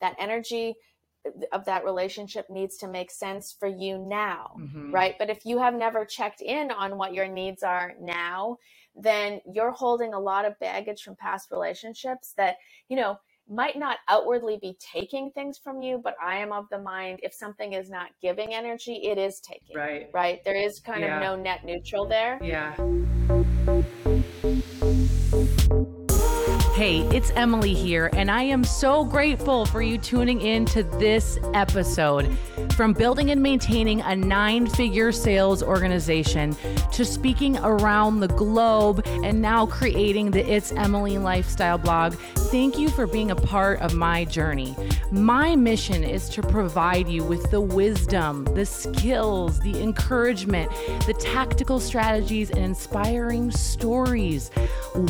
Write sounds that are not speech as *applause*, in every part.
that energy of that relationship needs to make sense for you now, mm-hmm. right? But if you have never checked in on what your needs are now, then you're holding a lot of baggage from past relationships that, you know, might not outwardly be taking things from you, but I am of the mind if something is not giving energy, it is taking. Right. Right. There is kind yeah. of no net neutral there. Yeah. Hey, it's Emily here, and I am so grateful for you tuning in to this episode. From building and maintaining a nine figure sales organization to speaking around the globe and now creating the It's Emily lifestyle blog, thank you for being a part of my journey. My mission is to provide you with the wisdom, the skills, the encouragement, the tactical strategies, and inspiring stories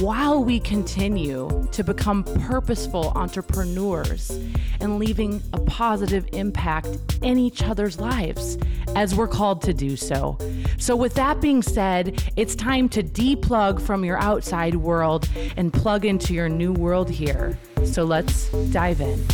while we continue to become purposeful entrepreneurs and leaving a positive impact in each other's lives as we're called to do so. So, with that being said, it's time to deplug from your outside world and plug into your new world here. So, let's dive in.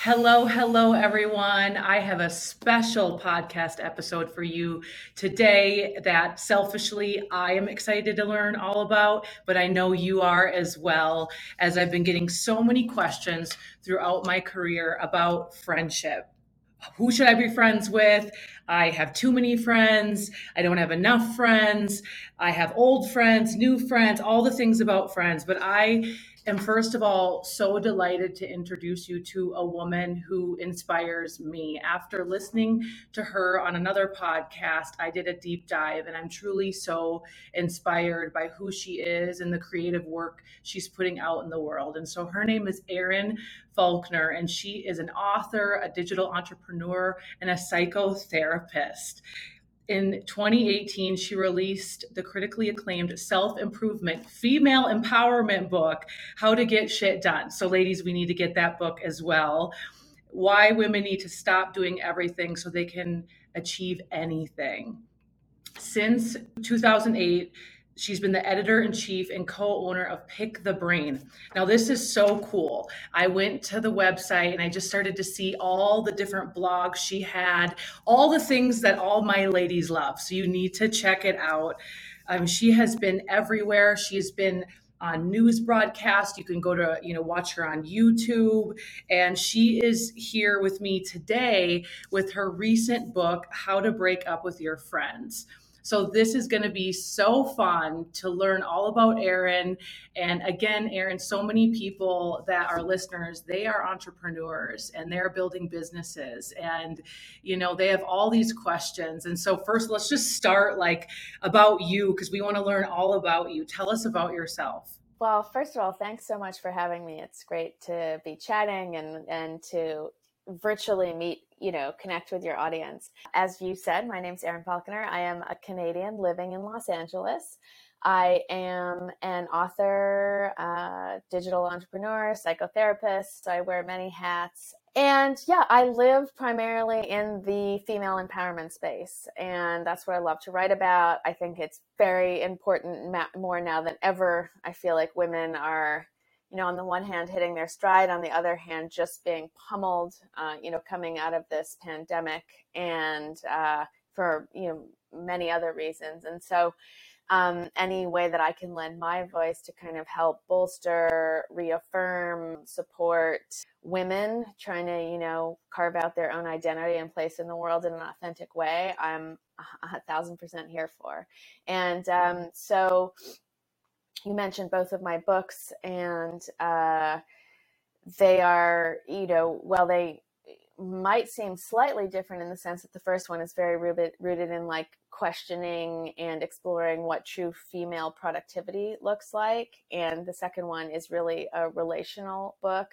Hello, hello, everyone. I have a special podcast episode for you today that selfishly I am excited to learn all about, but I know you are as well, as I've been getting so many questions throughout my career about friendship. Who should I be friends with? I have too many friends. I don't have enough friends. I have old friends, new friends, all the things about friends. But I am first of all so delighted to introduce you to a woman who inspires me. After listening to her on another podcast, I did a deep dive and I'm truly so inspired by who she is and the creative work she's putting out in the world. And so her name is Erin Falconer, and she is an author, a digital entrepreneur, and a psychotherapist in 2018, she released the critically acclaimed self improvement female empowerment book, How to Get Shit Done. So, ladies, we need to get that book as well. Why women need to stop doing everything so they can achieve anything. Since 2008, She's been the editor in chief and co owner of Pick the Brain. Now, this is so cool. I went to the website and I just started to see all the different blogs she had, all the things that all my ladies love. So, you need to check it out. Um, she has been everywhere. She's been on news broadcast. You can go to, you know, watch her on YouTube. And she is here with me today with her recent book, How to Break Up with Your Friends. So this is going to be so fun to learn all about Erin. And again, Erin, so many people that are listeners, they are entrepreneurs and they're building businesses and, you know, they have all these questions. And so first, let's just start like about you because we want to learn all about you. Tell us about yourself. Well, first of all, thanks so much for having me. It's great to be chatting and and to virtually meet you know connect with your audience. As you said my name's erin Falconer. i am a canadian living in los angeles. I am an author uh, digital entrepreneur psychotherapist. I wear many hats. And yeah i live primarily in the female empowerment space and that's what i love to write about. I think it's very important more now than ever i feel like women are you know, on the one hand, hitting their stride, on the other hand, just being pummeled, uh, you know, coming out of this pandemic and uh, for, you know, many other reasons. And so, um, any way that I can lend my voice to kind of help bolster, reaffirm, support women trying to, you know, carve out their own identity and place in the world in an authentic way, I'm a thousand percent here for. And um, so, you mentioned both of my books, and uh, they are, you know, well, they might seem slightly different in the sense that the first one is very rooted, rooted in like questioning and exploring what true female productivity looks like. And the second one is really a relational book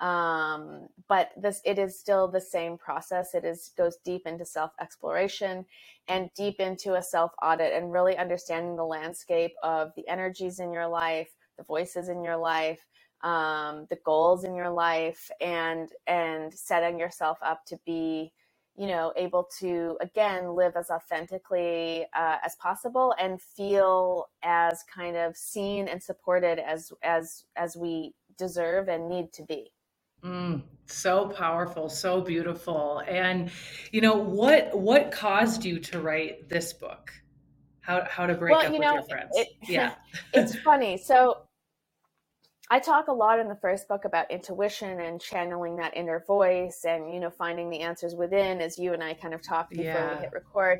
um, but this it is still the same process. It is goes deep into self exploration and deep into a self audit and really understanding the landscape of the energies in your life the voices in your life um, the goals in your life and and setting yourself up to be you know able to again live as authentically uh, as possible and feel as kind of seen and supported as as as we deserve and need to be Mm, so powerful, so beautiful. And you know, what what caused you to write this book? How how to break well, up with know, your friends? It, *laughs* yeah. it's funny. So I talk a lot in the first book about intuition and channeling that inner voice and, you know, finding the answers within as you and I kind of talked before yeah. we hit record.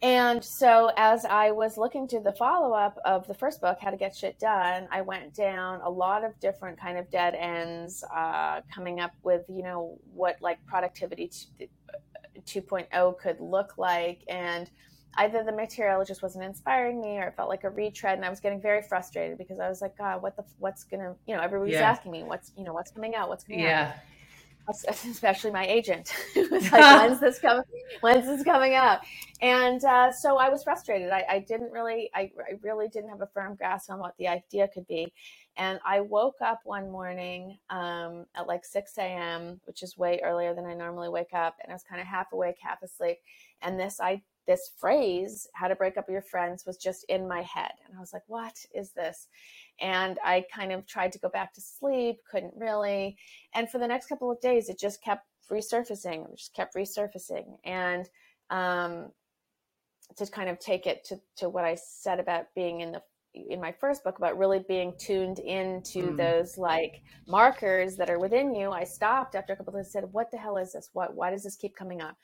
And so as I was looking to the follow up of the first book, How to Get Shit Done, I went down a lot of different kind of dead ends, uh, coming up with, you know, what like productivity 2.0 could look like. And either the material just wasn't inspiring me or it felt like a retread and I was getting very frustrated because I was like, God, what the, what's gonna, you know, everybody's yeah. asking me what's, you know, what's coming out, what's coming yeah. out. Especially my agent *laughs* was like, when's this *laughs* coming, when's this coming out? And uh, so I was frustrated. I, I didn't really, I, I really didn't have a firm grasp on what the idea could be. And I woke up one morning um, at like 6 a.m., which is way earlier than I normally wake up. And I was kind of half awake, half asleep. And this I this phrase, how to break up your friends, was just in my head. And I was like, what is this? And I kind of tried to go back to sleep, couldn't really. And for the next couple of days, it just kept resurfacing, just kept resurfacing. And um, to kind of take it to, to what I said about being in the in my first book about really being tuned into mm. those like markers that are within you, I stopped after a couple of days and said, What the hell is this? What why does this keep coming up?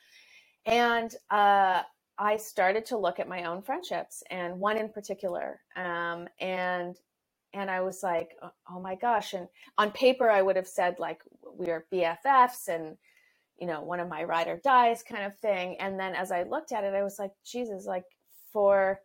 And uh, I started to look at my own friendships and one in particular. Um, and and I was like, oh, oh my gosh. And on paper, I would have said like we are BFFs and you know one of my ride or dies kind of thing. And then as I looked at it, I was like, Jesus, like for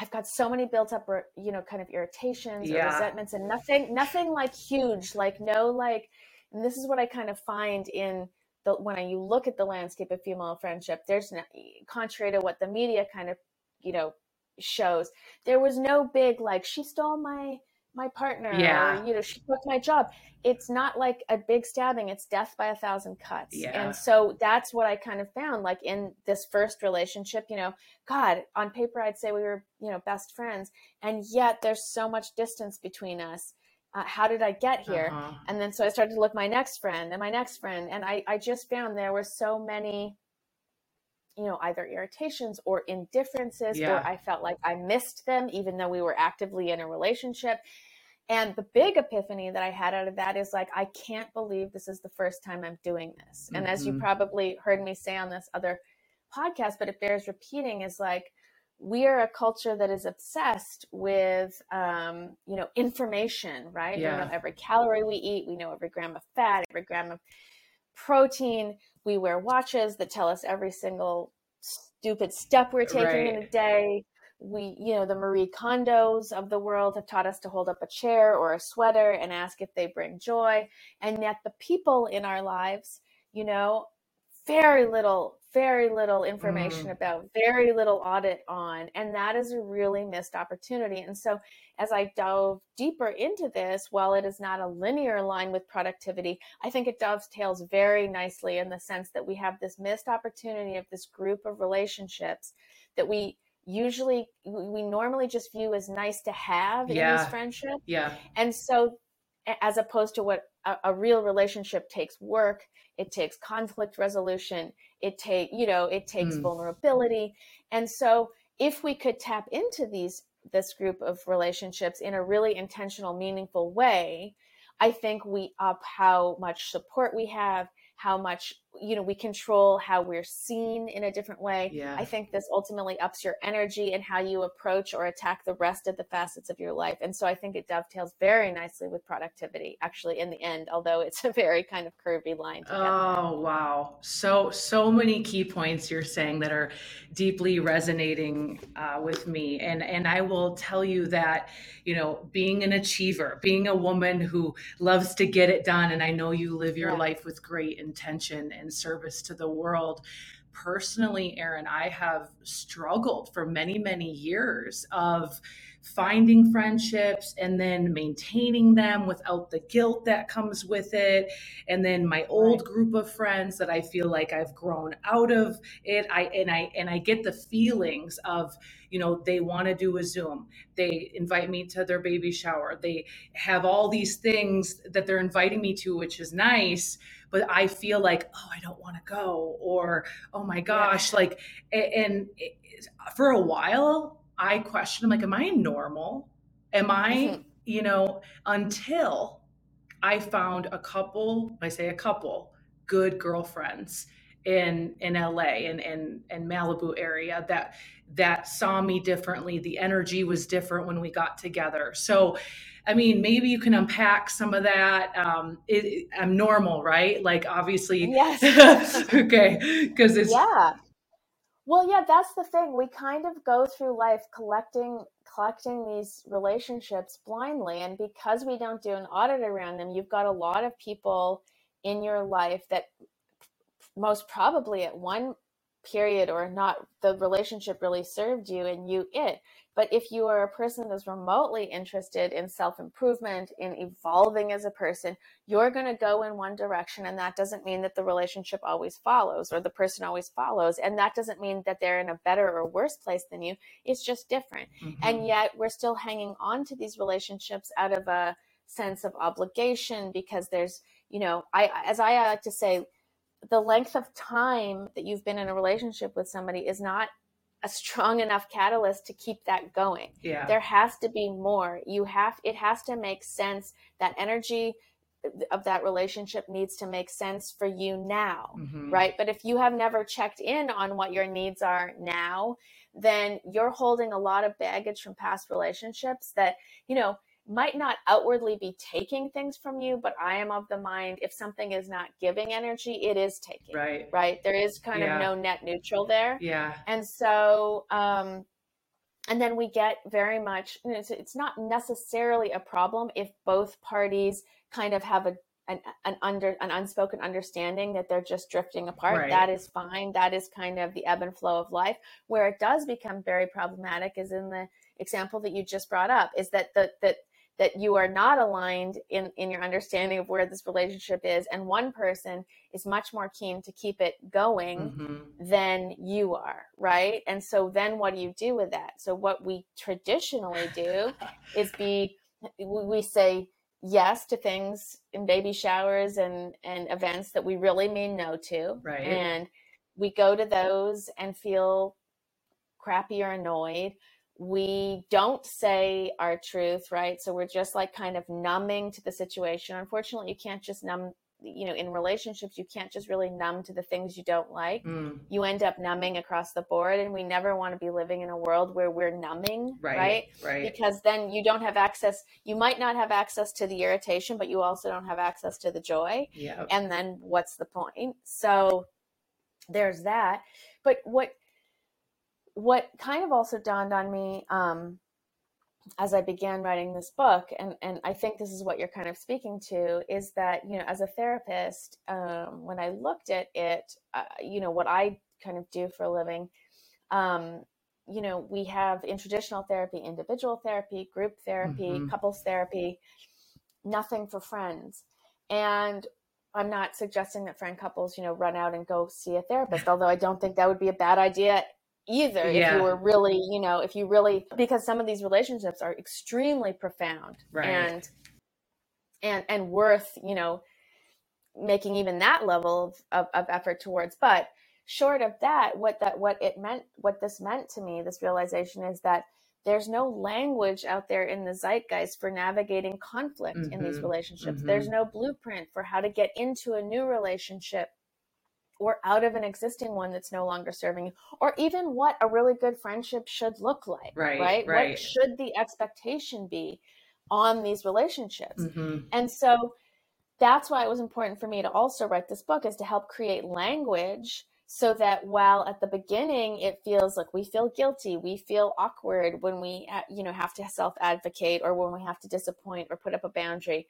I've got so many built up, you know, kind of irritations yeah. or resentments, and nothing, nothing like huge, like no, like. And this is what I kind of find in the, when you look at the landscape of female friendship, there's no, contrary to what the media kind of, you know, shows, there was no big like she stole my my partner yeah. or you know she took my job it's not like a big stabbing it's death by a thousand cuts yeah. and so that's what i kind of found like in this first relationship you know god on paper i'd say we were you know best friends and yet there's so much distance between us uh, how did I get here? Uh-huh. And then so I started to look my next friend and my next friend, and I, I just found there were so many, you know, either irritations or indifferences, yeah. or I felt like I missed them, even though we were actively in a relationship. And the big epiphany that I had out of that is like, I can't believe this is the first time I'm doing this. And mm-hmm. as you mm-hmm. probably heard me say on this other podcast, but it bears repeating, is like, we are a culture that is obsessed with um, you know information right? Yeah. we know every calorie we eat. We know every gram of fat every gram of protein. We wear watches that tell us every single stupid step we're taking right. in a day. We you know the marie kondos of the world have taught us to hold up a chair or a sweater and ask if they bring joy. And yet the people in our lives you know very little very little information mm. about, very little audit on. And that is a really missed opportunity. And so, as I dove deeper into this, while it is not a linear line with productivity, I think it dovetails very nicely in the sense that we have this missed opportunity of this group of relationships that we usually we normally just view as nice to have yeah. in these friendships. Yeah. And so as opposed to what a, a real relationship takes work it takes conflict resolution it take you know it takes mm. vulnerability and so if we could tap into these this group of relationships in a really intentional meaningful way i think we up how much support we have how much you know we control how we're seen in a different way. Yeah. i think this ultimately ups your energy and how you approach or attack the rest of the facets of your life. And so i think it dovetails very nicely with productivity actually in the end although it's a very kind of curvy line oh wow. So so many key points you're saying that are deeply resonating uh, with me. And and i will tell you that you know being an achiever being a woman who loves to get it done and i know you live your yeah. life with great intention and service to the world. Personally erin i have struggled for many many years of finding friendships and then maintaining them without the guilt that comes with it. And then my old group of friends that i feel like i've grown out of it i and i and i get the feelings of you know they want to do a zoom. They invite me to their baby shower. They have all these things that they're inviting me to which is nice but i feel like oh i don't want to go or oh my gosh yeah. like and for a while i questioned like am i normal am i mm-hmm. you know until i found a couple i say a couple good girlfriends in in LA and in, in, in Malibu area that that saw me differently. The energy was different when we got together. So, I mean, maybe you can unpack some of that. Um, it, I'm normal, right? Like, obviously, yes. *laughs* okay, because it's yeah. Well, yeah, that's the thing. We kind of go through life collecting collecting these relationships blindly, and because we don't do an audit around them, you've got a lot of people in your life that most probably at one period or not the relationship really served you and you it. But if you are a person that's remotely interested in self-improvement in evolving as a person you're going to go in one direction and that doesn't mean that the relationship always follows or the person always follows and that doesn't mean that they're in a better or worse place than you. It's just different. Mm-hmm. and yet we're still hanging on to these relationships out of a sense of obligation because there's you know i as i like to say the length of time that you've been in a relationship with somebody is not a strong *laughs* enough catalyst to keep that going. Yeah. There has to be more. You have it has to make sense. That energy of that relationship needs to make sense for you now, mm-hmm. right? But if you have never checked in on what your needs are now, then you're holding a lot of baggage from past relationships that, you know, might not outwardly be taking things from you, but I am of the mind if something is not giving energy, it is taking. Right. Right. There is kind yeah. of no net neutral there. Yeah. And so, um, and then we get very much, you know, it's, it's not necessarily a problem if both parties kind of have a an, an under an unspoken understanding that they're just drifting apart right. that is fine that is kind of the ebb and flow of life where it does become very problematic is in the example that you just brought up is that the that that you are not aligned in in your understanding of where this relationship is and one person is much more keen to keep it going mm-hmm. than you are right? And so then what do you do with that? So what we traditionally do *laughs* is be we say yes to things in baby showers and and events that we really mean no to right. and we go to those and feel crappy or annoyed we don't say our truth, right? So we're just like kind of numbing to the situation. Unfortunately, you can't just numb, you know, in relationships, you can't just really numb to the things you don't like. Mm. You end up numbing across the board. And we never want to be living in a world where we're numbing, right? Right. right. Because then you don't have access, you might not have access to the irritation, but you also don't have access to the joy. Yeah. And then what's the point? So there's that. But what, what kind of also dawned on me um, as I began writing this book, and, and I think this is what you're kind of speaking to, is that, you know, as a therapist, um, when I looked at it, uh, you know, what I kind of do for a living, um, you know, we have in traditional therapy, individual therapy, group therapy, mm-hmm. couples therapy, nothing for friends. And I'm not suggesting that friend couples, you know, run out and go see a therapist, although I don't think that would be a bad idea either yeah. if you were really you know if you really because some of these relationships are extremely profound right. and and and worth you know making even that level of, of, of effort towards but short of that what that what it meant what this meant to me this realization is that there's no language out there in the zeitgeist for navigating conflict mm-hmm. in these mm-hmm. relationships mm-hmm. there's no blueprint for how to get into a new relationship or out of an existing one that's no longer serving you or even what a really good friendship should look like right right, right. what should the expectation be on these relationships mm-hmm. and so that's why it was important for me to also write this book is to help create language so that while at the beginning it feels like we feel guilty we feel awkward when we you know have to self advocate or when we have to disappoint or put up a boundary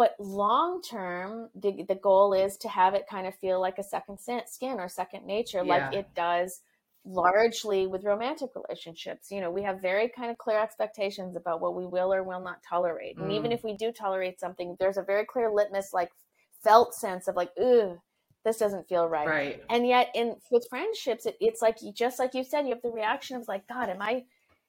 but long term the, the goal is to have it kind of feel like a second skin or second nature yeah. like it does largely with romantic relationships. You know, we have very kind of clear expectations about what we will or will not tolerate. And even mm. if we do tolerate something, there's a very clear litmus, like felt sense of like, ugh, this doesn't feel right. Right. And yet in with friendships, it, it's like you just like you said, you have the reaction of like, God, am I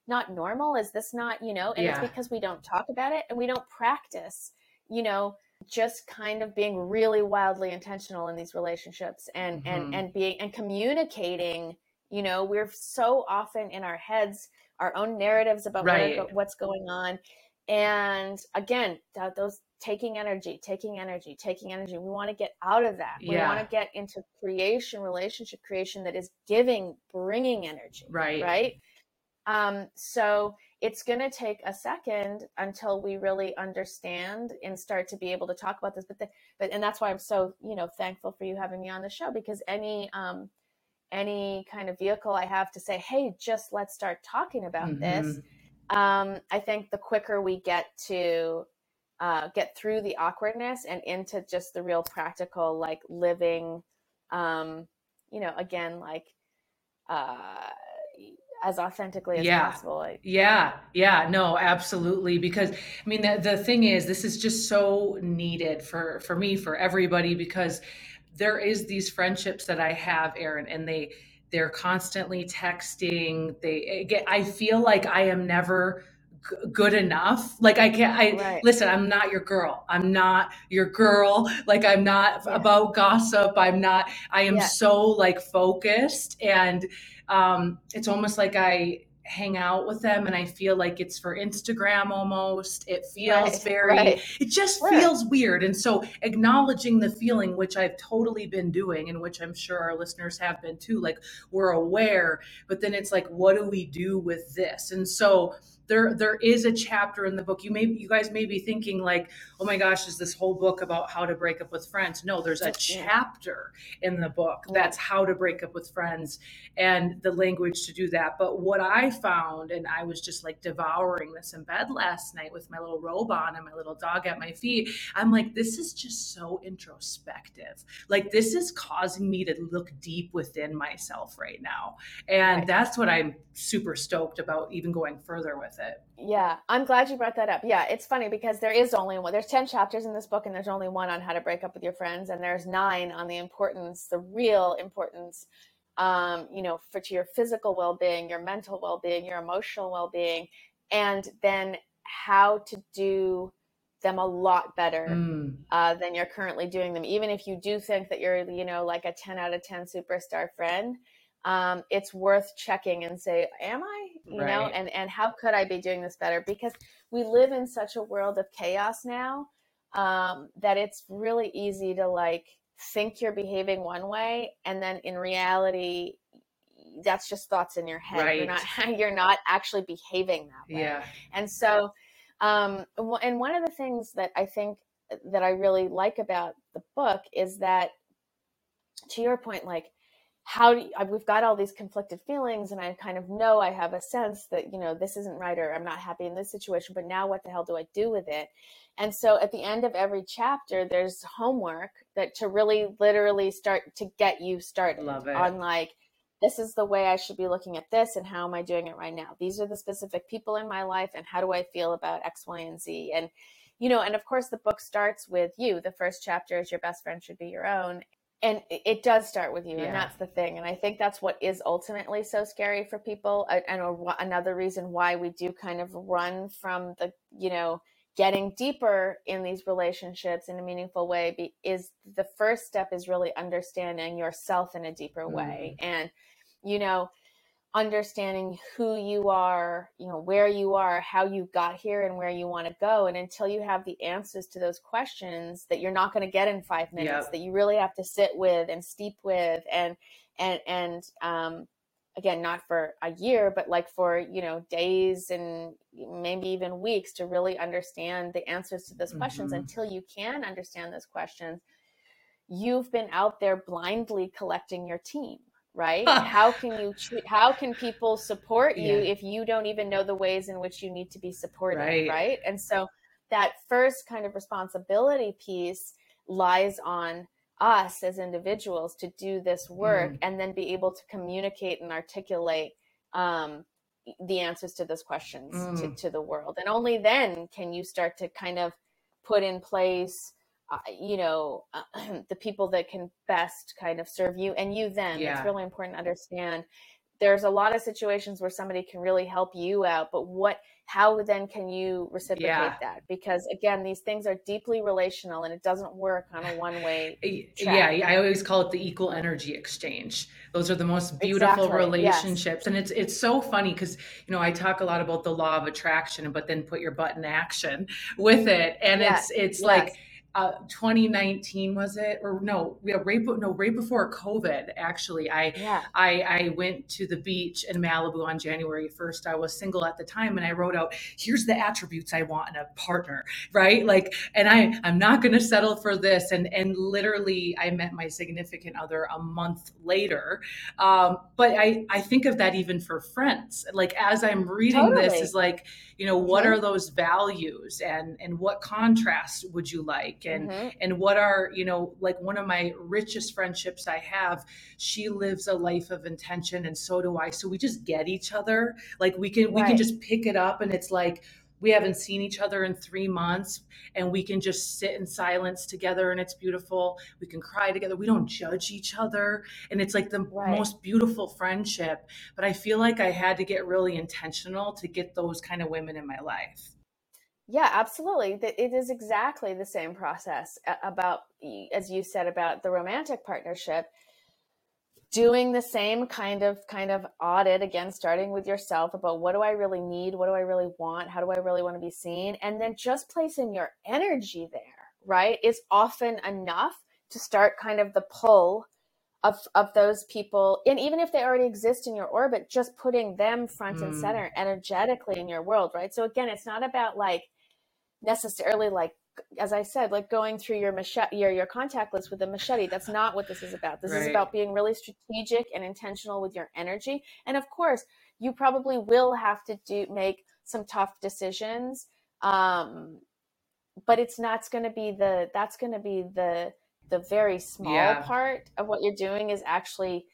not normal? Is this not, you know, and yeah. it's because we don't talk about it and we don't practice, you know, just kind of being really wildly intentional in these relationships and mm-hmm. and and being and communicating you know we're so often in our heads our own narratives about right. what, what's going on and again that, those taking energy taking energy taking energy we want to get out of that we yeah. want to get into creation relationship creation that is giving bringing energy right right um so it's going to take a second until we really understand and start to be able to talk about this but the, but and that's why i'm so you know thankful for you having me on the show because any um any kind of vehicle i have to say hey just let's start talking about mm-hmm. this um i think the quicker we get to uh, get through the awkwardness and into just the real practical like living um you know again like uh as authentically as yeah. possible. yeah, yeah, no, absolutely. Because I mean, the, the thing is, this is just so needed for for me, for everybody, because there is these friendships that I have, Erin, and they they're constantly texting. They get. I feel like I am never good enough like i can't i right. listen i'm not your girl i'm not your girl like i'm not yeah. about gossip i'm not i am yeah. so like focused and um, it's almost like I hang out with them and I feel like it's for Instagram almost. It feels right, very, right. it just right. feels weird. And so acknowledging the feeling, which I've totally been doing and which I'm sure our listeners have been too, like we're aware, but then it's like, what do we do with this? And so, there there is a chapter in the book. You may you guys may be thinking like, oh my gosh, is this whole book about how to break up with friends? No, there's a chapter in the book that's how to break up with friends and the language to do that. But what I found, and I was just like devouring this in bed last night with my little robe on and my little dog at my feet. I'm like, this is just so introspective. Like this is causing me to look deep within myself right now. And right. that's what I'm super stoked about even going further with it. Yeah, I'm glad you brought that up. Yeah, it's funny because there is only one. There's ten chapters in this book, and there's only one on how to break up with your friends, and there's nine on the importance, the real importance, um, you know, for to your physical well-being, your mental well-being, your emotional well-being, and then how to do them a lot better mm. uh, than you're currently doing them. Even if you do think that you're, you know, like a 10 out of 10 superstar friend, um, it's worth checking and say, am I, you right. know, and, and how could I be doing this better? Because we live in such a world of chaos now um, that it's really easy to like think you're behaving one way. And then in reality, that's just thoughts in your head. Right. You're not, *laughs* you're not actually behaving that way. Yeah. And so, um, and one of the things that I think that I really like about the book is that to your point, like, how do you, we've got all these conflicted feelings and i kind of know i have a sense that you know this isn't right or i'm not happy in this situation but now what the hell do i do with it? And so at the end of every chapter there's homework that to really literally start to get you started on like this is the way i should be looking at this and how am i doing it right now? These are the specific people in my life and how do i feel about x y and z? And you know and of course the book starts with you. The first chapter is your best friend should be your own and it does start with you yeah. and that's the thing and i think that's what is ultimately so scary for people and another reason why we do kind of run from the you know getting deeper in these relationships in a meaningful way is the first step is really understanding yourself in a deeper way mm. and you know understanding who you are, you know, where you are, how you got here and where you want to go. And until you have the answers to those questions that you're not going to get in five minutes, yep. that you really have to sit with and steep with and, and, and, um, again, not for a year, but like for, you know, days and maybe even weeks to really understand the answers to those questions mm-hmm. until you can understand those questions. You've been out there blindly collecting your team right *laughs* how can you how can people support you yeah. if you don't even know the ways in which you need to be supported right. right and so that first kind of responsibility piece lies on us as individuals to do this work mm. and then be able to communicate and articulate um, the answers to those questions mm. to, to the world. And only then can you start to kind of put in place you know uh, *clears throat* the people that can best kind of serve you and you them yeah. it's really important to understand there's a lot of situations where somebody can really help you out but what how then can you reciprocate yeah. that because again these things are deeply relational and it doesn't work on a one way *sighs* yeah i always call it the equal energy exchange those are the most beautiful exactly. relationships yes. and it's it's so funny because you know i talk a lot about the law of attraction but then put your butt in action with it and yes. it's it's yes. like uh, 2019 was it? Or no yeah, right no right before covid actually. I yeah. i i went to the beach in malibu on january 1st i was single at the time and i wrote out here's the attributes i want in a partner right? Like and i i'm not going to settle for this. And and literally i met my significant other a month later. Um but i i think of that even for friends. Like as i'm reading totally. this is like you know what mm-hmm. are those values and and what contrast would you like and mm-hmm. and what are you know like one of my richest friendships i have she lives a life of intention and so do i so we just get each other like we can right. we can just pick it up and it's like we haven't seen each other in three months and we can just sit in silence together and it's beautiful. We can cry together. We don't judge each other and it's like the right. most beautiful friendship. But i feel like i had to get really intentional to get those kind of women in my life. Yeah absolutely. It is exactly the same process about as you said about the romantic partnership doing the same kind of kind of audit again starting with yourself about what do i really need? What do i really want? How do i really want to be seen? And then just placing your energy there right is often enough to start kind of the pull of of those people. And even if they already exist in your orbit just putting them front mm. and center energetically in your world right? So again it's not about like necessarily like as I said, like going through your machete, your your contact list with a machete. That's not what this is about. This right. is about being really strategic and intentional with your energy. And of course, you probably will have to do make some tough decisions. Um, but it's not going to be the that's going to be the the very small yeah. part of what you're doing is actually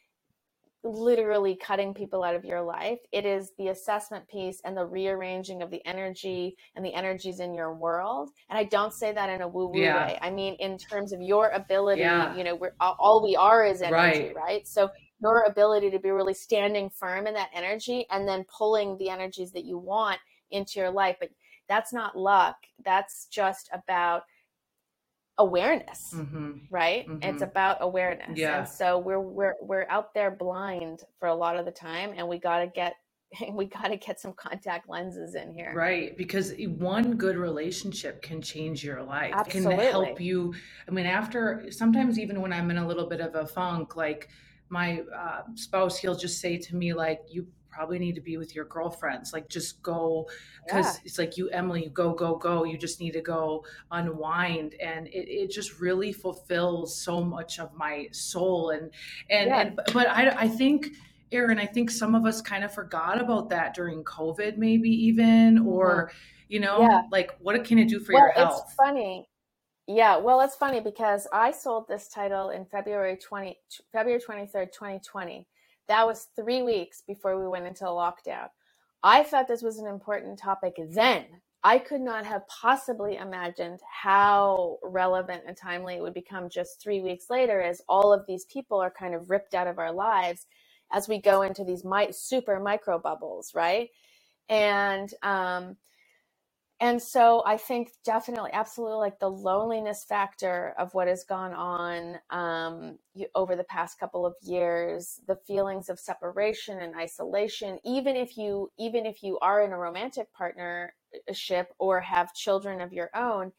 literally cutting people out of your life. It is the assessment piece and the rearranging of the energy and the energies in your world. And I don't say that in a woo woo yeah. way. I mean, in terms of your ability, yeah. you know, we're all we are is energy, right. right? So your ability to be really standing firm in that energy and then pulling the energies that you want into your life. But that's not luck. That's just about awareness mm-hmm. right mm-hmm. it's about awareness yeah. and so we're we're we're out there blind for a lot of the time and we got to get *laughs* we got to get some contact lenses in here right because one good relationship can change your life Absolutely. can help you i mean after sometimes even when i'm in a little bit of a funk like my uh, spouse he'll just say to me like you probably need to be with your girlfriends. Like just go because yeah. it's like you, Emily, you go, go, go. You just need to go unwind. And it, it just really fulfills so much of my soul. And, and, yeah. and but I, I think, Erin, I think some of us kind of forgot about that during COVID, maybe even, or, mm-hmm. you know, yeah. like what can it do for well, your health? It's funny. Yeah, well, it's funny because I sold this title in February 20, February 23rd, 2020 that was three weeks before we went into lockdown. I thought this was an important topic then. I could not have possibly imagined how relevant and timely it would become just three weeks later as all of these people are kind of ripped out of our lives as we go into these mi- super micro bubbles, right? And um, and so I think definitely, absolutely, like the loneliness factor of what has gone on um, you, over the past couple of years, the feelings of separation and isolation. Even if you, even if you are in a romantic partnership or have children of your own,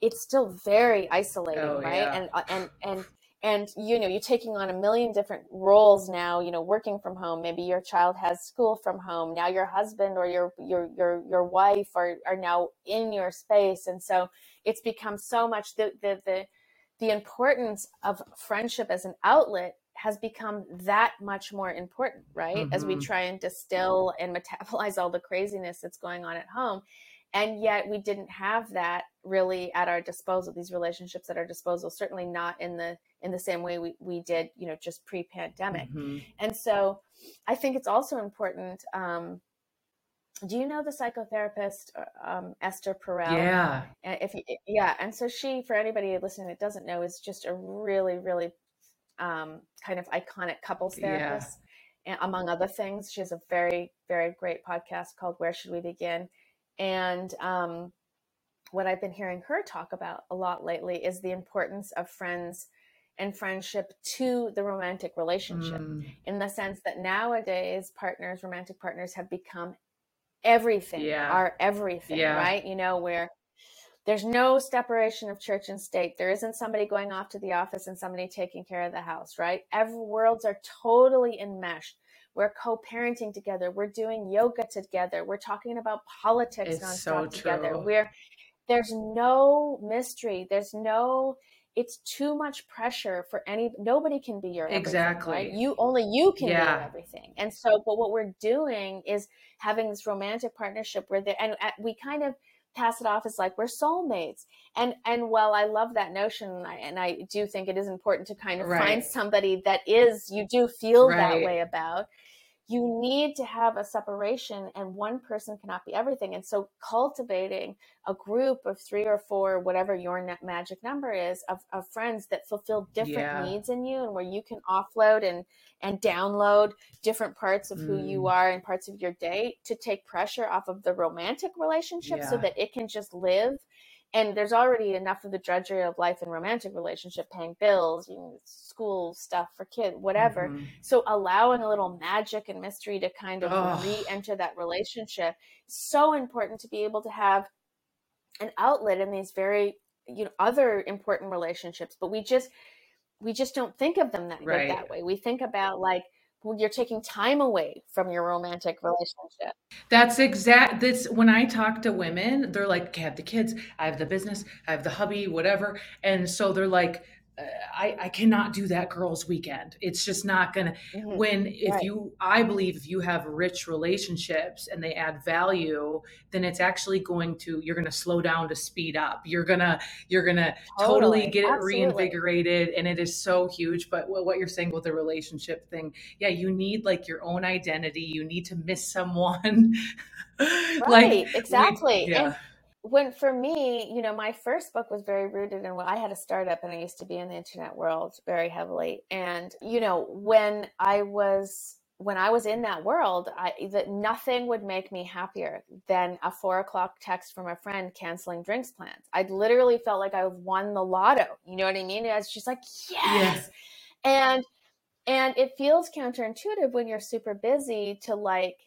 it's still very isolating, oh, right? Yeah. And uh, and and and you know you're taking on a million different roles now you know working from home maybe your child has school from home now your husband or your your your your wife are are now in your space and so it's become so much the the the, the importance of friendship as an outlet has become that much more important right mm-hmm. as we mm-hmm. try and distill and metabolize all the craziness that's going on at home and yet we didn't have that really at our disposal these relationships at our disposal certainly not in the in the same way we, we did you know just pre-pandemic mm-hmm. and so i think it's also important um, do you know the psychotherapist uh, um, Esther Perel? Yeah. If you, yeah, and so she, for anybody listening that doesn't know, is just a really, really um, kind of iconic couples therapist. Yeah. And among other things, she has a very, very great podcast called "Where Should We Begin," and um, what I've been hearing her talk about a lot lately is the importance of friends and friendship to the romantic relationship mm. in the sense that nowadays partners romantic partners have become everything yeah. are everything, yeah. right? You know, where there's no separation of church and state. There isn't somebody going off to the office and somebody taking care of the house, right? Every worlds are totally enmeshed. We're co-parenting together. We're doing yoga together. We're talking about politics it's nonstop so together. We're there's no mystery. There's no it's too much pressure for any nobody can be your exactly right? you only you can yeah. be everything and so but what we're doing is having this romantic partnership where they and uh, we kind of pass it off as like we're soulmates and and while i love that notion and i, and I do think it is important to kind of right. find somebody that is you do feel right. that way about you need to have a separation and one person cannot be everything and so cultivating a group of three or four whatever your net magic number is of, of friends that fulfill different yeah. needs in you and where you can offload and and download different parts of who mm. you are and parts of your day to take pressure off of the romantic relationship yeah. so that it can just live and there's already enough of the drudgery of life and romantic relationship paying bills you know, school stuff for kids whatever mm-hmm. so allowing a little magic and mystery to kind of oh. re-enter that relationship so important to be able to have an outlet in these very you know other important relationships but we just we just don't think of them that, right. that way we think about like you're taking time away from your romantic relationship. That's exact. That's when I talk to women, they're like, I have the kids, I have the business, I have the hubby, whatever. And so they're like, I, I cannot do that girls weekend it's just not gonna mm-hmm. when if right. you i believe if you have rich relationships and they add value then it's actually going to you're gonna slow down to speed up you're gonna you're gonna totally, totally get it Absolutely. reinvigorated and it is so huge but what you're saying with the relationship thing yeah you need like your own identity you need to miss someone *laughs* right, like exactly we, yeah. And- when for me, you know, my first book was very rooted in what I had a startup and I used to be in the internet world very heavily. And, you know, when I was when I was in that world, I that nothing would make me happier than a four o'clock text from a friend canceling drinks plans. I literally felt like I won the lotto. You know what I mean? It's just like, yes. yes. And and it feels counterintuitive when you're super busy to like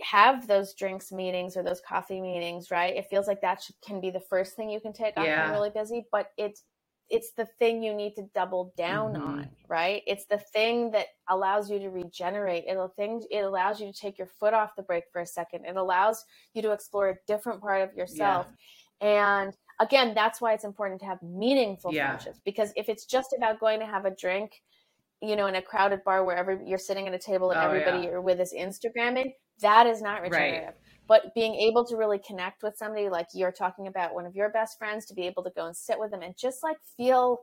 have those drinks meetings or those coffee meetings, right? It feels like that should, can be the first thing you can take off yeah. when you're really busy, but it's it's the thing you need to double down mm-hmm. on, right? It's the thing that allows you to regenerate. It'll thing it allows you to take your foot off the brake for a second. It allows you to explore a different part of yourself. Yeah. And again, that's why it's important to have meaningful yeah. friendships because if it's just about going to have a drink, you know, in a crowded bar where every, you're sitting at a table and oh, everybody yeah. you're with is Instagramming, that is not regenerative. Right. But being able to really connect with somebody like you're talking about one of your best friends, to be able to go and sit with them and just like feel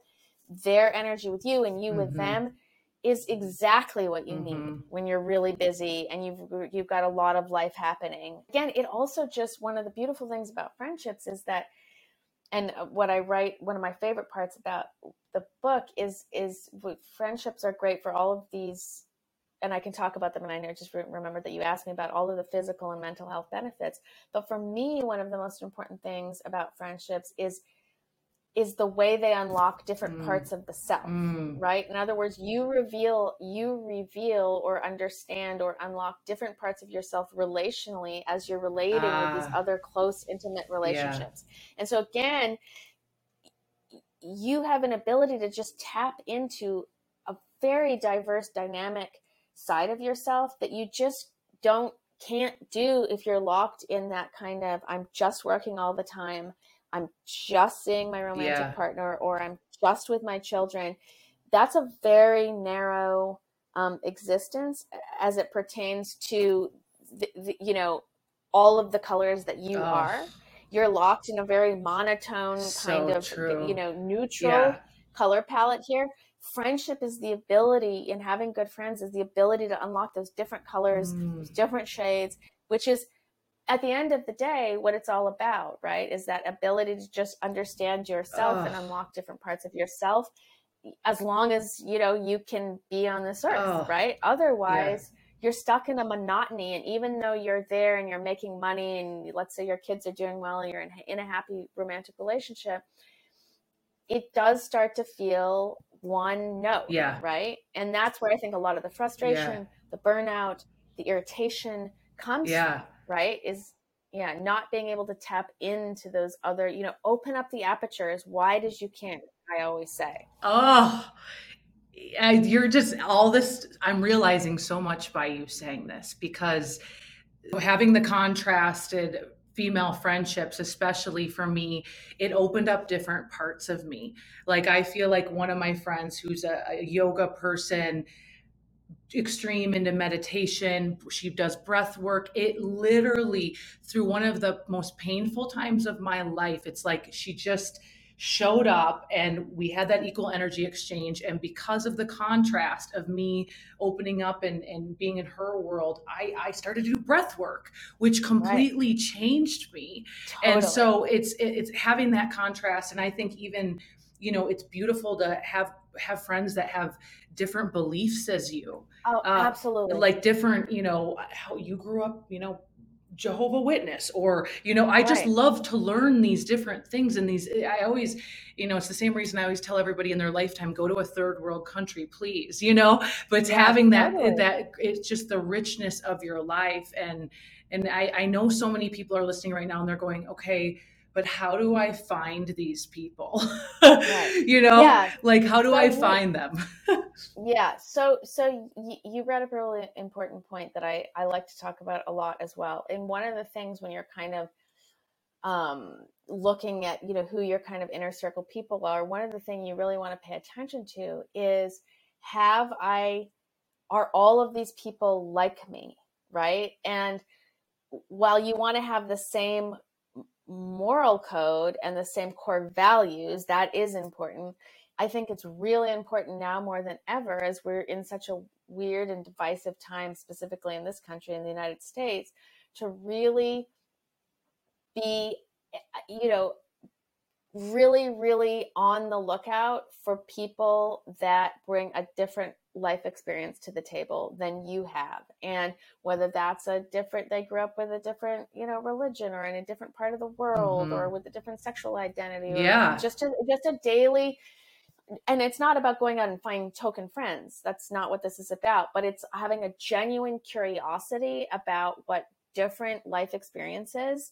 their energy with you and you mm-hmm. with them is exactly what you mm-hmm. need when you're really busy and you've you've got a lot of life happening. Again, it also just one of the beautiful things about friendships is that and uh, what I write one of my favorite parts about the book is is friendships are great for all of these and I can talk about them. And I just remember that you asked me about all of the physical and mental health benefits. But for me, one of the most important things about friendships is is the way they unlock different mm. parts of the self mm. right in other words you reveal you reveal or understand or unlock different parts of yourself relationally as you're relating with these ah. other close intimate relationships yeah. and so again you have an ability to just tap into a very diverse dynamic side of yourself that you just don't can't do if you're locked in that kind of I'm just working all the time. I'm just seeing my romantic yeah. partner or I'm just with my children. That's a very narrow um, existence as it pertains to the, the, you know all of the colors that you oh. are you're locked in a very monotone So kind of true. you know neutral Yeah. color palette here friendship is the ability and having good friends is the ability to unlock those different colors Mm. those different shades which is at the end of the day what it's all about right is that ability to just understand yourself and unlock different parts of yourself as long as you know you can be on this earth Ugh. right otherwise you're stuck in a monotony and even though you're there and you're making money and let's say your kids are doing well and you're in, in a happy romantic relationship it does start to feel one note Yeah. right and that's where i think a lot of the frustration the burnout the irritation comes Yeah. from right is yeah not being able to tap into those other you know open up the aperture as wide as you can i always say Oh, you're just all this. I'm realizing so much by you saying this because having the contrasted female friendships, especially for me, it opened up different parts of me. Like, I feel like one of my friends who's a, a yoga person, extreme into meditation, she does breath work. It literally, through one of the most painful times of my life, it's like she just showed up and we had that equal energy exchange. And because of the contrast of me opening up and, and being in her world I, I started to do breath work which completely changed me. And so it's it's having that contrast. And i think even you know it's beautiful to have have friends that have different beliefs as you oh uh, absolutely like different you know how you grew up you know jehovah witness or you know i just Right. love to learn these different things and these i always you know it's the same reason i always tell everybody in their lifetime go to a third world country please you know but it's Yeah, having that totally. that it's just the richness of your life and and I, I know so many people are listening right now and they're going okay but how do i find these people? Right. *laughs* you know Yeah. like how do So i find them? *laughs* Yeah. So so y- you brought up a really important point that i i like to talk about a lot as well. And one of the things when you're kind of um looking at you know who your kind of inner circle people are one of the things you really want to pay attention to is have i are all of these people like me right? And while you want to have the same moral code and the same core values that is important. I think it's really important now more than ever as we're in such a weird and divisive time specifically in this country in the united states to really be eh, you know really really on the lookout for people that bring a different life experience to the table than you have and whether that's a different they grew up with a different you know religion or in a different part of the world Mhm. or with a different sexual identity Yeah. just a just a daily and it's not about going out and finding token friends that's not what this is about but it's having a genuine curiosity about what different life experiences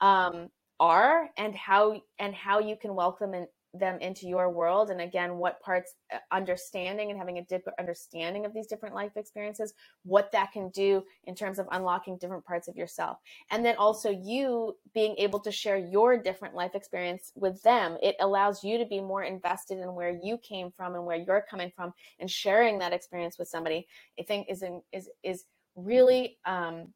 um, are and how and how you can welcome in, them into your world and again what parts uh, understanding and having a deeper understanding of these different life experiences what that can do in terms of unlocking different parts of yourself. And then also you being able to share your different life experience with them it allows you to be more invested in where you came from and where you're coming from and sharing that experience with somebody i think is in, is is really um,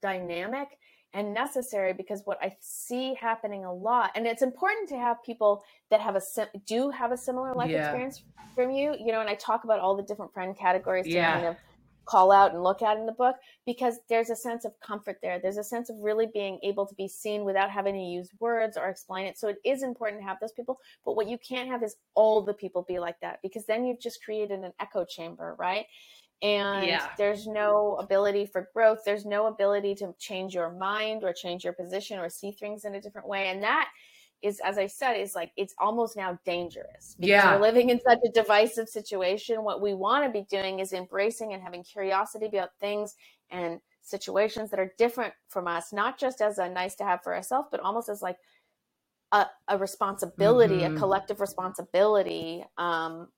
dynamic and necessary because what I see happening a lot, and it's important to have people that have a do have a similar life Yeah. experience from you, you know. And I talk about all the different friend categories to Yeah. kind of call out and look at in the book because there's a sense of comfort there. There's a sense of really being able to be seen without having to use words or explain it. So it is important to have those people. But what you can't have is all the people be like that because then you've just created an echo chamber, right? And Yeah. there's no ability for growth there's no ability to change your mind or change your position or see things in a different way and that is as i said is like it's almost now dangerous because Yeah. we're living in such a divisive situation what we want to be doing is embracing and having curiosity about things and situations that are different from us not just as a nice to have for ourselves but almost as like a, a responsibility Mhm. a collective responsibility um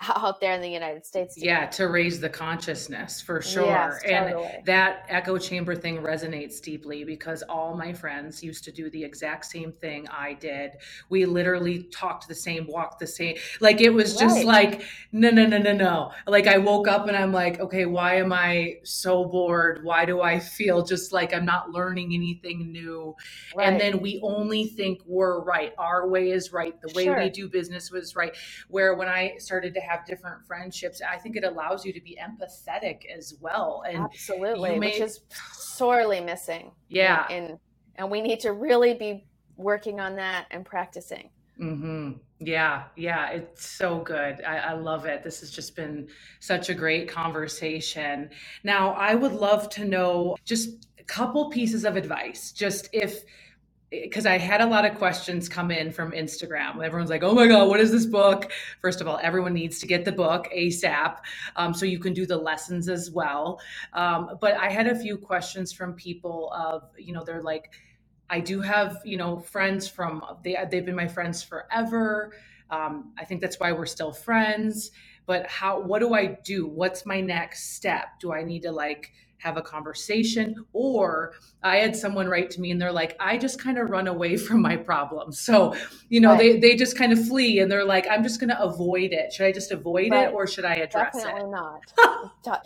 *laughs* out there in the United States. Yeah, to raise the consciousness for sure. Yes, totally. And that echo chamber thing resonates deeply because all my friends used to do the exact same thing I did. We literally talked the same, walked the same. Like it was just right. like, no, no, no, no, no. Like I woke up and I'm like, okay, why am I so bored? Why do I feel just like I'm not learning anything new? Right. And then we only think we're right. Our way is right. The way sure. we do business was right. Where when I started to have different friendships, I think it allows you to be empathetic as well. And absolutely, may, which is sorely missing. Yeah, and and we need to really be working on that and practicing. Mm-hmm. Yeah, yeah, it's so good. I, I, love it. This has just been such a great conversation. Now, I would love to know just a couple pieces of advice. Just if because I had a lot of questions come in from Instagram. Everyone's like, "Oh my god, what is this book?" First of all, everyone needs to get the book ASAP, um, so you can do the lessons as well. Um, but I had a few questions from people of, you know, they're like, "I do have, you know, friends from they they've been my friends forever. Um, I think that's why we're still friends. But how? What do I do? What's my next step? Do I need to like?" Have a conversation. Or I had someone write to me and they're like, I just kind of run away *laughs* from my problems. So, you know, right. they, they just kind of flee and they're like, I'm just going to avoid it. Should I just avoid right. it or should I address definitely it? Definitely not.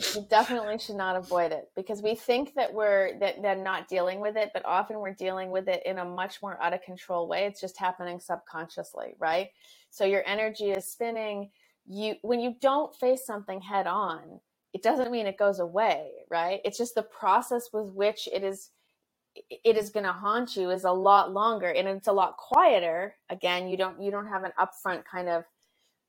*laughs* you definitely should not avoid it because we think that we're that they're not dealing with it, but often we're dealing with it in a much more out of control way. It's just happening subconsciously, right? So your energy is spinning. You when you don't face something head on, it doesn't mean it goes away, right? It's just the process with which it is it is going to haunt you is a lot longer and it's a lot quieter. Again, you don't you don't have an upfront kind of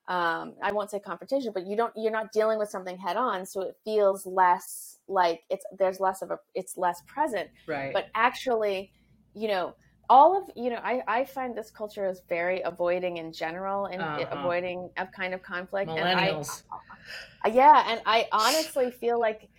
um, I won't say confrontation, but you don't you're not dealing with something head on, so it feels less like it's there's less of a it's less present. Right. But actually, you know, all of you know I, I find this culture is very avoiding in general and uh-huh. avoiding of kind of conflict Millennials. and I, yeah and i honestly feel like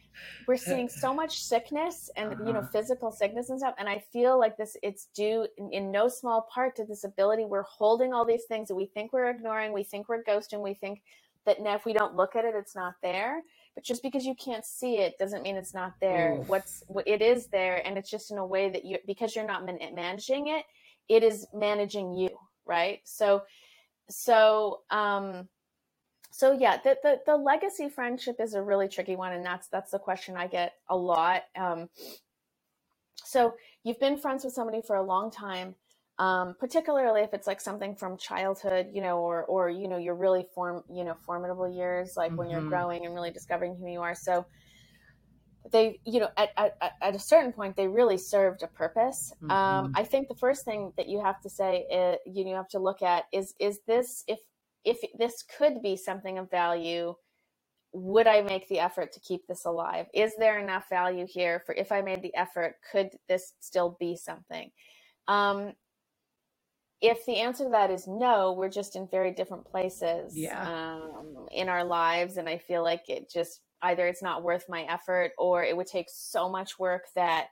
we're seeing so much sickness and uh-huh. you know uh-huh. physical sickness and stuff and i feel like this it's due in, in, no small part to this ability we're holding all these things that we think we're ignoring we think we're ghosting we think that now if we don't look at it it's not there but just because you can't see it doesn't mean it's not there. Oof. what's it is there and it's just in a way that you because you're not managing it it is managing you right? So so um so yeah the, the the legacy friendship is a really tricky one and that's that's the question i get a lot. Um so you've been friends with somebody for a long time um, particularly if it's like something from childhood, you know, or or you know, your really form, you know, formidable years, like mm-hmm. when you're mm-hmm. growing and really discovering who you are. So they, you know, at, at, at a certain point, they really served a purpose. Um, mm-hmm. Um, I think the first thing that you have to say, is, you, know, you have to look at is is this if if this could be something of value would I make the effort to keep this alive? Is there enough value here for if I made the effort, could this still be something? Um, if the answer to that is no, we're just in very different places yeah. um, in our lives. And I feel like it just either it's not worth my effort or it would take so much work that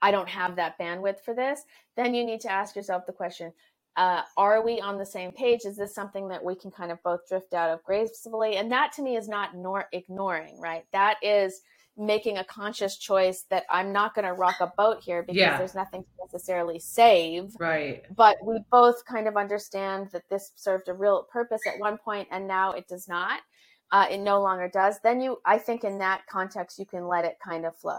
I don't have that bandwidth for this. Then you need to ask yourself the question uh, are we on the same page? Is this something that we can kind of both drift out of gracefully? And that to me is not nor ignoring, right? That is making a conscious choice that I'm not going to rock a boat here because yeah. there's nothing to necessarily save. Right. But we both kind of understand that this served a real purpose at one point and now it does not. Uh, it no longer does. Then you, I think, in that context, you can let it kind of flow.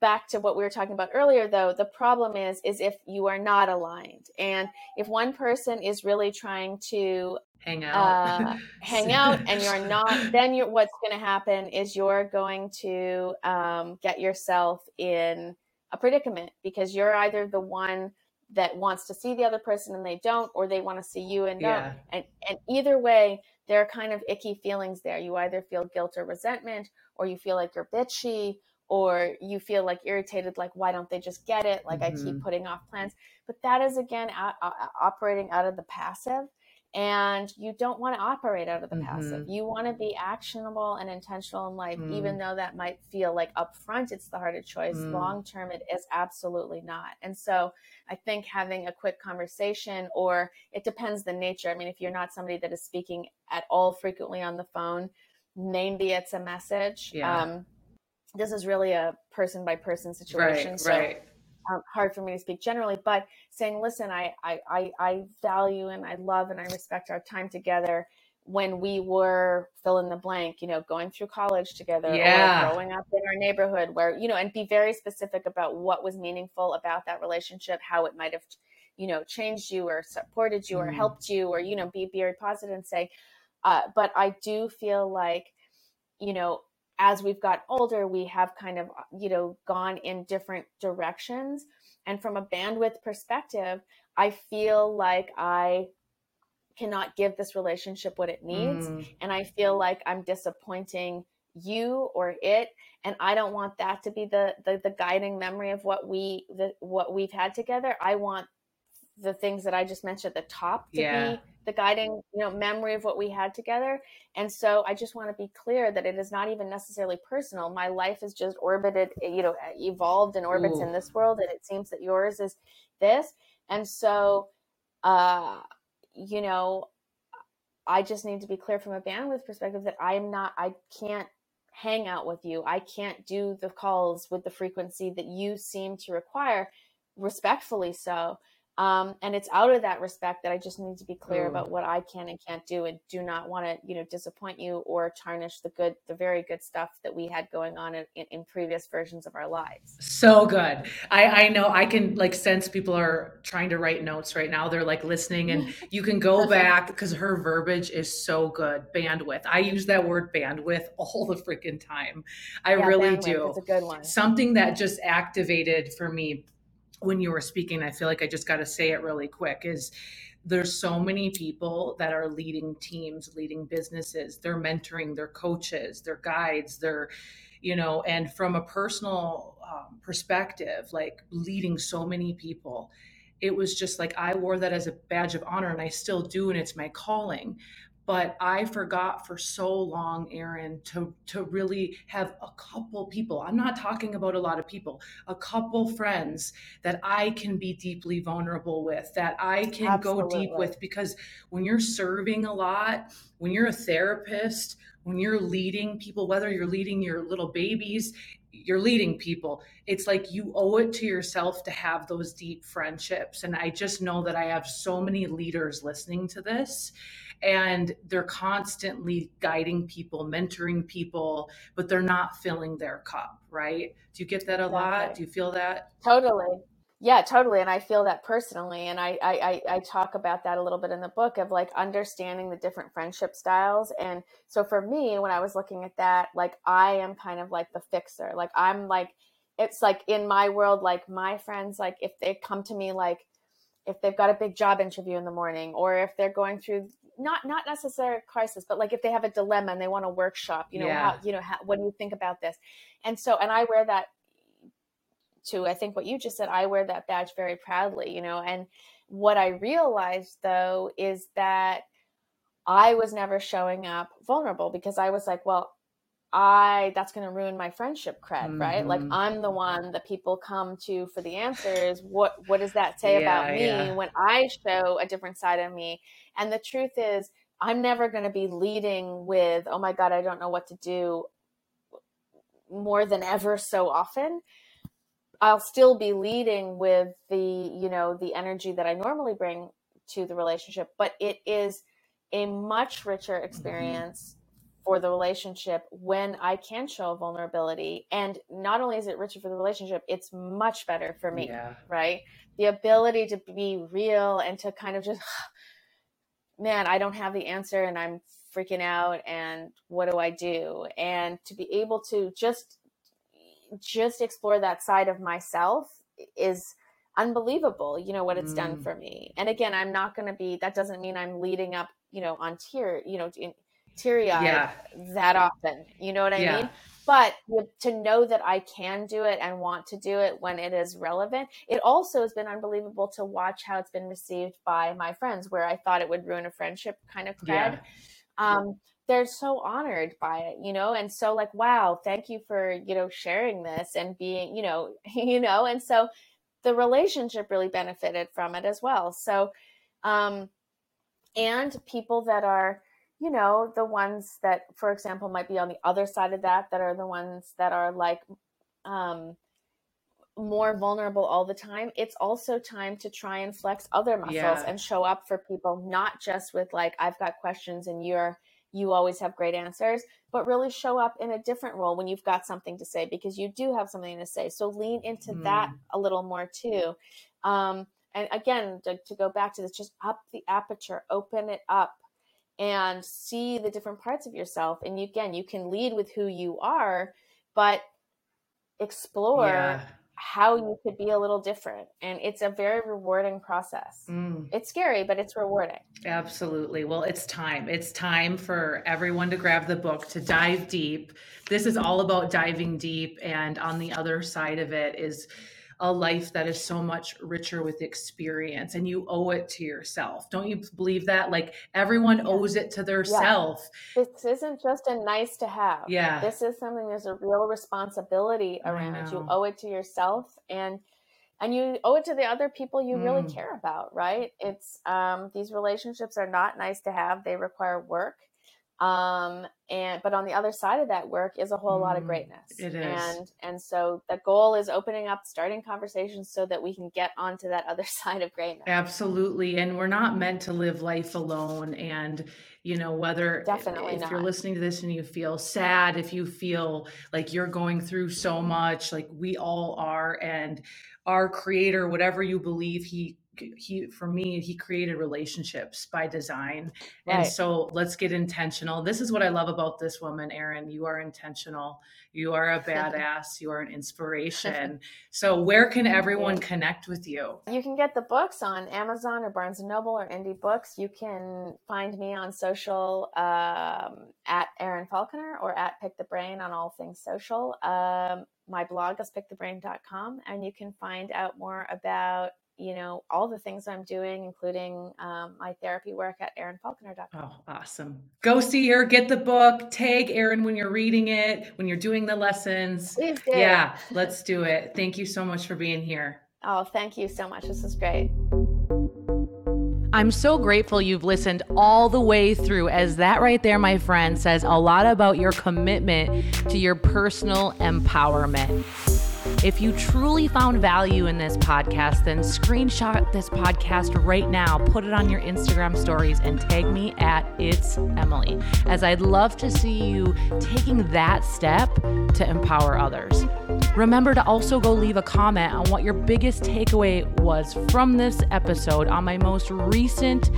Back to what we were talking about earlier, though, the problem is, is if you are not aligned, and if one person is really trying to hang out. uh, hang *laughs* out and you're not then you're what's going to happen is you're going to um, get yourself in a predicament because you're either the one that wants to see the other person and they don't or they want to see you and don't and and either way there are kind of icky feelings there. You either feel guilt or resentment or you feel like you're bitchy or you feel like irritated like why don't they just get it like mm-hmm. i keep mm-hmm. putting off plans but that is again operating out of the passive and you don't want to operate out of the mm-hmm. passive you want to be actionable and intentional in life mm. even though that might feel like upfront it's the harder choice mm. long term it is absolutely not and so i think having a quick conversation or it depends the nature i mean if you're not somebody that is speaking at all frequently on the phone maybe it's a message yeah. um, this is really a person by person situation right, so right um, hard for me to speak generally, but saying, listen, I, I, I value and I love and I respect our time together when we were fill in the blank, you know, going through college together yeah. or growing up in our neighborhood where, you know, and be very specific about what was meaningful about that relationship, how it might have, you know, changed you or supported you mm. or helped you or, you know, be very positive and say, uh, but I do feel like, you know, as we've got older, we have kind of, you know, gone in different directions. And from a bandwidth perspective, I feel like I cannot give this relationship what it needs. Mm. And I feel like I'm disappointing you or it. And I don't want that to be the, the, the guiding memory of what we, the, what we've had together. I want the things that I just mentioned at the top to yeah. be the guiding you know memory of what we had together. And so i just want to be clear that it is not even necessarily personal. My life is just orbited you know evolved and orbits Ooh. in this world and it seems that yours is this. And so uh you know i just need to be clear from a bandwidth perspective that i'm not i can't hang out with you. I can't do the calls with the frequency that you seem to require. Respectfully so um, and it's out of that respect that I just need to be clear mm. about what I can and can't do, and do not want to, you know, disappoint you or tarnish the good, the very good stuff that we had going on in, in previous versions of our lives. So good. I, I know I can like sense people are trying to write notes right now. They're like listening, and *laughs* you can go back because her verbiage is so good. Bandwidth. I use that word bandwidth *laughs* all the freaking time. I yeah, really do. It's a good one. Something that just activated for me when you were speaking, I feel like I just got to say it really quick is there's so many people that are leading teams, leading businesses, they're mentoring, they're coaches, they're guides, they're, you know, and from a personal um, perspective, like leading so many people, it was just like I wore that as a badge of honor and I still do, and it's my calling but I forgot for so long, Erin, to to really have a couple people. I'm not talking about a lot of people, a couple friends that I can be deeply vulnerable with, that I can Absolutely. go deep with because when you're serving a lot, when you're a therapist, when you're leading people, whether you're leading your little babies, you're leading people. It's like you owe it to yourself to have those deep friendships. And I just know that I have so many leaders listening to this and they're constantly guiding people, mentoring people, but they're not filling their cup, right? Do you get that a lot? Do you feel that? Totally. Yeah, totally. And I feel that personally. And I, I, I talk about that a little bit in the book of like understanding the different friendship styles. And so for me, when I was looking at that, like I am kind of like the fixer. Like I'm like, it's like in my world, like my friends, like if they come to me, like if they've got a big job interview in the morning or if they're going through not not necessarily crisis, but like if they have a dilemma and they want a workshop, you know, yeah. how, you know, how, what do you think about this? And so, and I wear that to, I think what you just said, I wear that badge very proudly, you know, and what I realized though is that I was never showing up vulnerable because I was like, well, I that's going to ruin my friendship cred, mm-hmm. right? Like mm-hmm. I'm the one that people come to for the answers. What what does that say yeah, about me yeah. when I show a different side of me? And the truth is, I'm never going to be leading with, "Oh my god, I don't know what to do." more than ever so often. I'll still be leading with the, you know, the energy that I normally bring to the relationship, but it is a much richer mm-hmm. experience for the relationship when I can show vulnerability. And not only is it richer for the relationship, it's much better for me, yeah. right? The ability to be real and to kind of just, *sighs* man, I don't have the answer and I'm freaking out and what do I do? And to be able to just just explore that side of myself is unbelievable, you know, what it's mm. done for me. And again, I'm not going to be that doesn't mean I'm leading up, you know, on tier, you know, in, teary eyed yeah. that often. You know what I yeah. mean? But to know that I can do it and want to do it when it is relevant, it also has been unbelievable to watch how it's been received by my friends, where I thought it would ruin a friendship kind of cred. Yeah. Um, they're so honored by it, you know, and so like, wow, thank you for you know sharing this and being, you know, *laughs* you know, and so the relationship really benefited from it as well. So, um, and people that are you know, the ones that, for example, might be on the other side of that, that are the ones that are like um, more vulnerable all the time. It's also time to try and flex other muscles yeah. and show up for people, not just with like, I've got questions and you're, you always have great answers, but really show up in a different role when you've got something to say because you do have something to say. So lean into mm. that a little more too. Um, and again, to, to go back to this, just up the aperture, open it up and see the different parts of yourself. And you, again, you can lead with who you are, but explore yeah. How you could be a little different. And it's a very rewarding process. Mm. It's scary, but it's rewarding. Absolutely. Well, it's time. It's time for everyone to grab the book, to dive deep. This is all about diving deep. And on the other side of it is, a life that is so much richer with experience and you owe it to yourself. Don't you believe that? Like everyone owes it to their yeah. self. This isn't just a nice to have. Yeah. This is something there's a real responsibility around. You owe it to yourself and and you owe it to the other people you mm. really care about, right? It's um these relationships are not nice to have. They require work um and but on the other side of that work is a whole mm, lot of mm, greatness. it is. And and so the goal is opening up starting conversations so that we can get onto that other *laughs* side of greatness. Absolutely and we're not meant to live life alone and you know whether definitely if not. you're listening to this and you feel sad if you feel like you're going through so much like we all are and our creator whatever you believe he he for me he created relationships by design. Right. and so let's get intentional. This is what i love about this woman erin. You are intentional. You are a *laughs* badass. You are an inspiration. *laughs* So where can everyone connect with you? You can get the books on amazon or barnes and noble or indie books. You can find me on social um, at erin falconer or at pick the brain on all things social. Um, my blog is pickthebrain.com and you can find out more about you know, all the things I'm doing, including um, my therapy work at erinfalconer.com. Oh, awesome. Go see her, get the book, tag Erin when you're reading it, when you're doing the lessons. Please do. Yeah, let's do it. Thank you so much for being here. Oh, thank you so much. This is great. I'm so grateful you've listened all the way through, as that right there, my friend, says a lot about your commitment to your personal empowerment. If you truly found value in this podcast, then screenshot this podcast right now, put it on your Instagram stories, and tag me at It's Emily, as I'd love to see you taking that step to empower others. Remember to also go leave a comment on what your biggest takeaway was from this episode on my most recent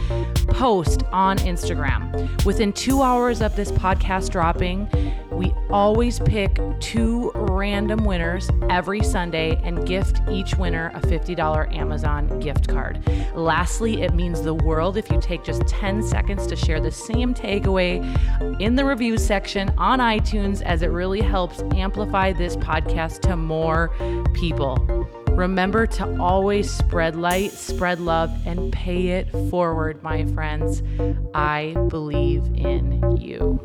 post on Instagram. Within two hours of this podcast dropping, we always pick two random winners every Sunday and gift each winner a $50 Amazon gift card. Lastly, it means the world if you take just 10 seconds to share the same takeaway in the review section on iTunes, as it really helps amplify this podcast to more people. Remember to always spread light, spread love, and pay it forward, my friends. I believe in you.